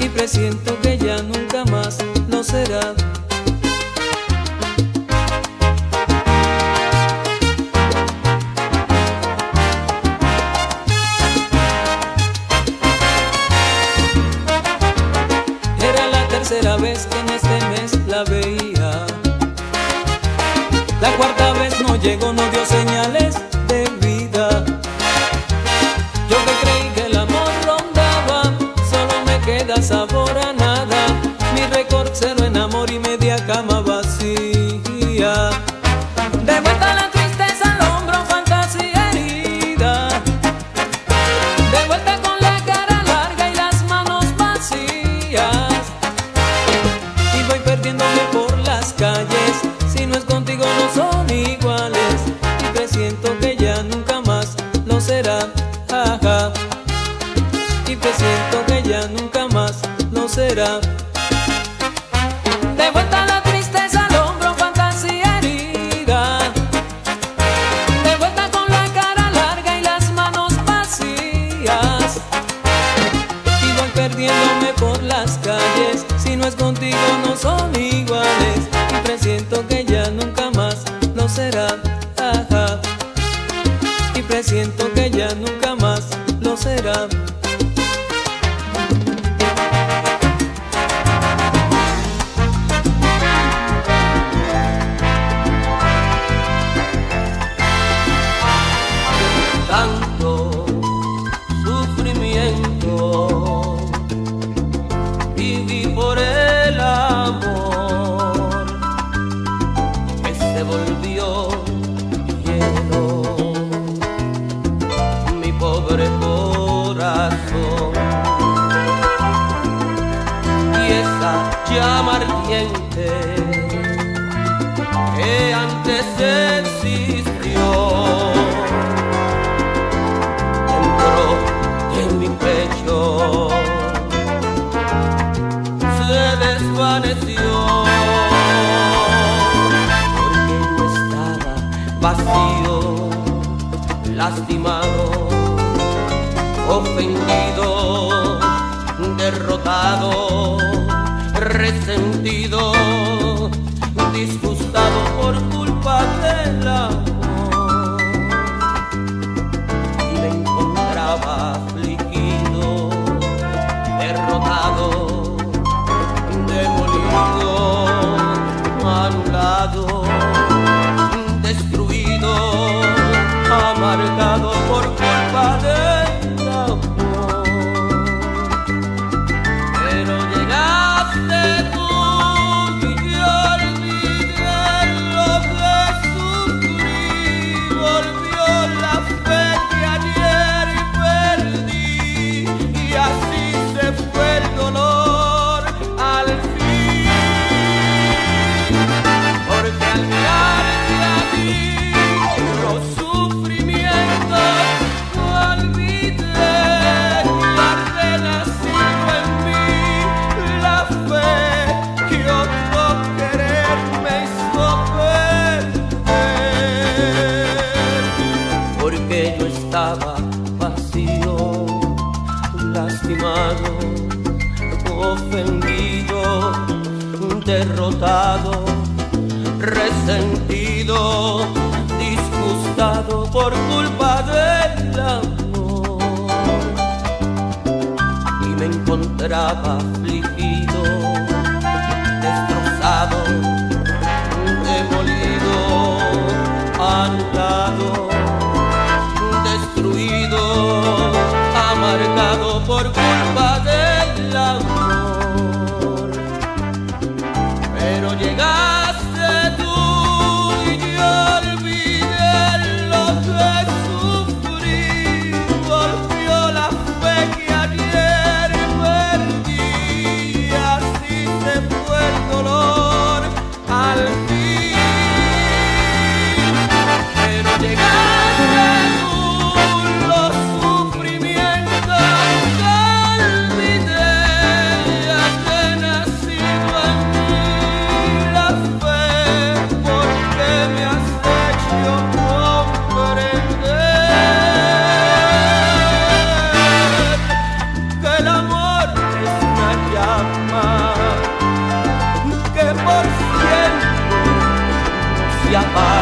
y presiento que ya nunca más lo será. ofendido, derrotado, resentido, disgustado por culpa de la lastimado, ofendido, derrotado, resentido, disgustado por culpa del amor. Y me encontraba afligido e a paz.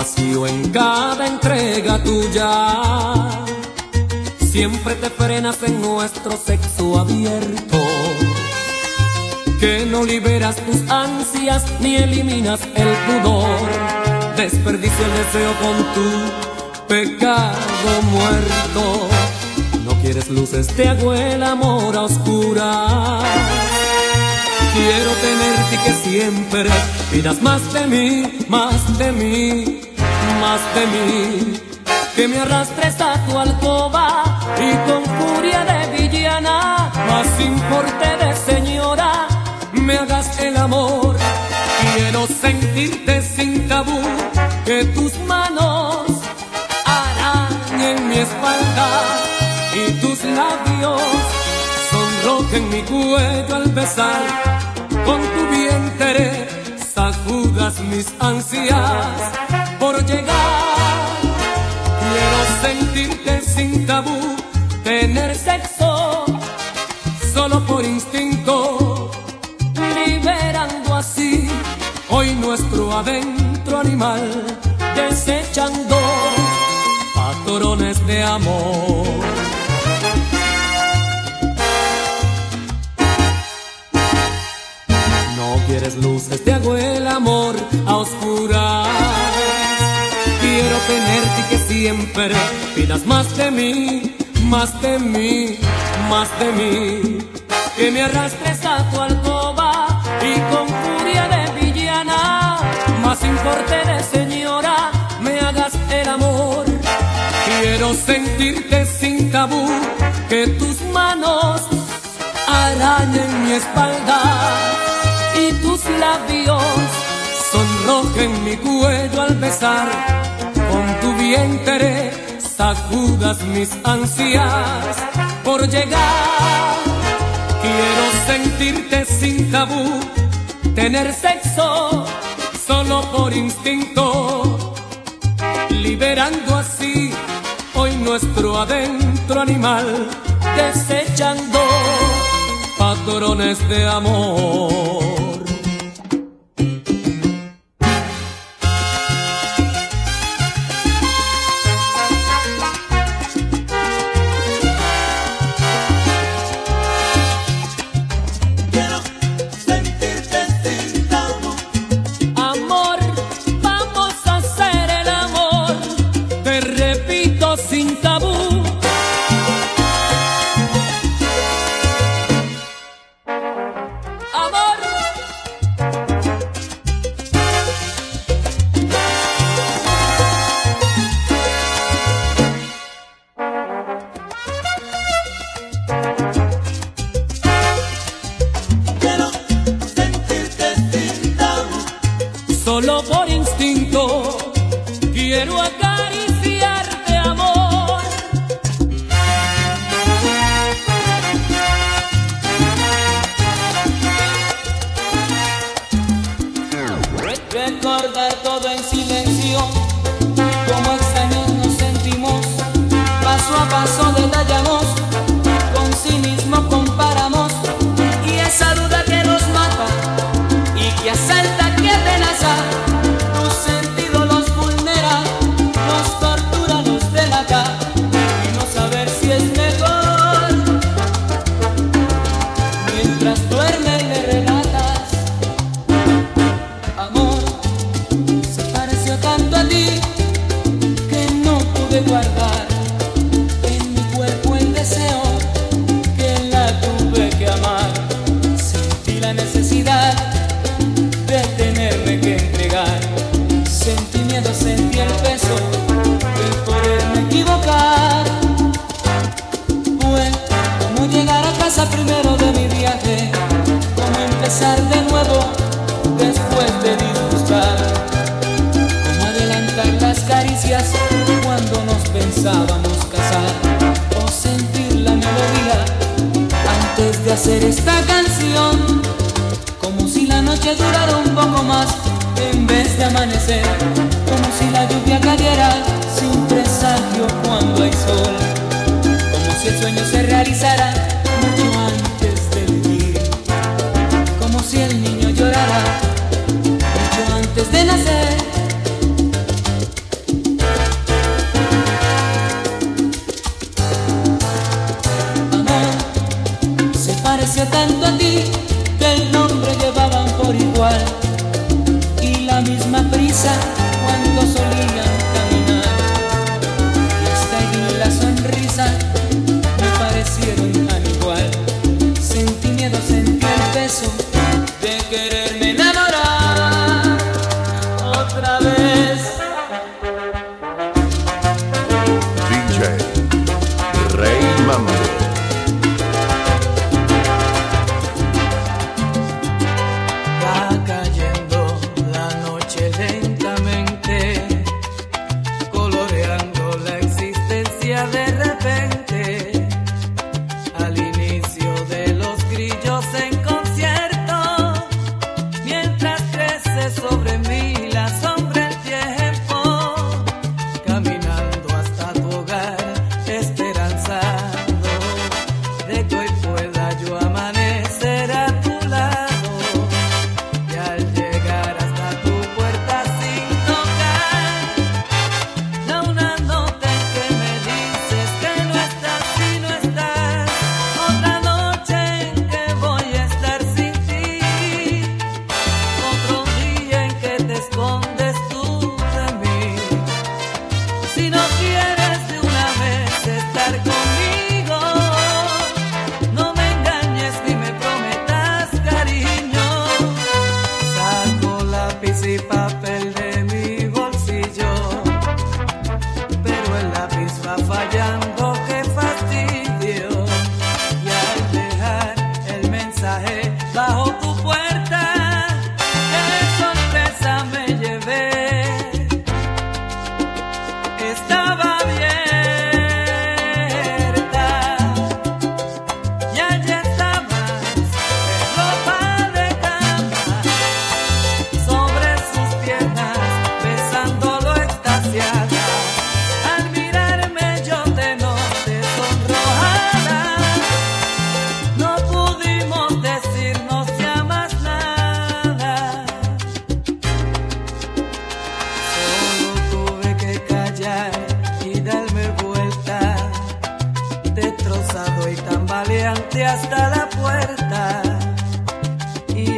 vacío en cada entrega tuya. Siempre te frenas en nuestro sexo abierto, que no liberas tus ansias ni eliminas el pudor. Desperdicio el deseo con tu pecado muerto. No quieres luces, te hago el amor a oscuras quiero tenerte y que siempre pidas más de mí, más de mí más de mí, que me arrastres a tu alcoba y con furia de villana, más sin de señora, me hagas el amor. Quiero sentirte sin tabú, que tus manos harán mi espalda y tus labios sonrojen mi cuello al besar con tu vientre, sacudas mis ansias por llegar. Quiero sentirte sin tabú, tener sexo solo por instinto, liberando así hoy nuestro adentro animal, desechando patrones de amor. Siempre pidas más de mí, más de mí, más de mí. Que me arrastres a tu alcoba y con furia de villana, más sin corte de señora, me hagas el amor. Quiero sentirte sin tabú, que tus manos arañen mi espalda y tus labios sonrojen mi cuello al besar. Vientre sacudas mis ansias por llegar. Quiero sentirte sin tabú, tener sexo solo por instinto, liberando así hoy nuestro adentro animal, desechando patrones de amor. Quiero acariciarte, amor. Recordar todo en silencio, como extraños nos sentimos, paso a paso detallamos, mucho antes de vivir, como si el niño llorara mucho antes de nacer. Amor, se pareció tanto a ti que el nombre llevaban por igual y la misma prisa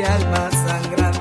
alma sangrando.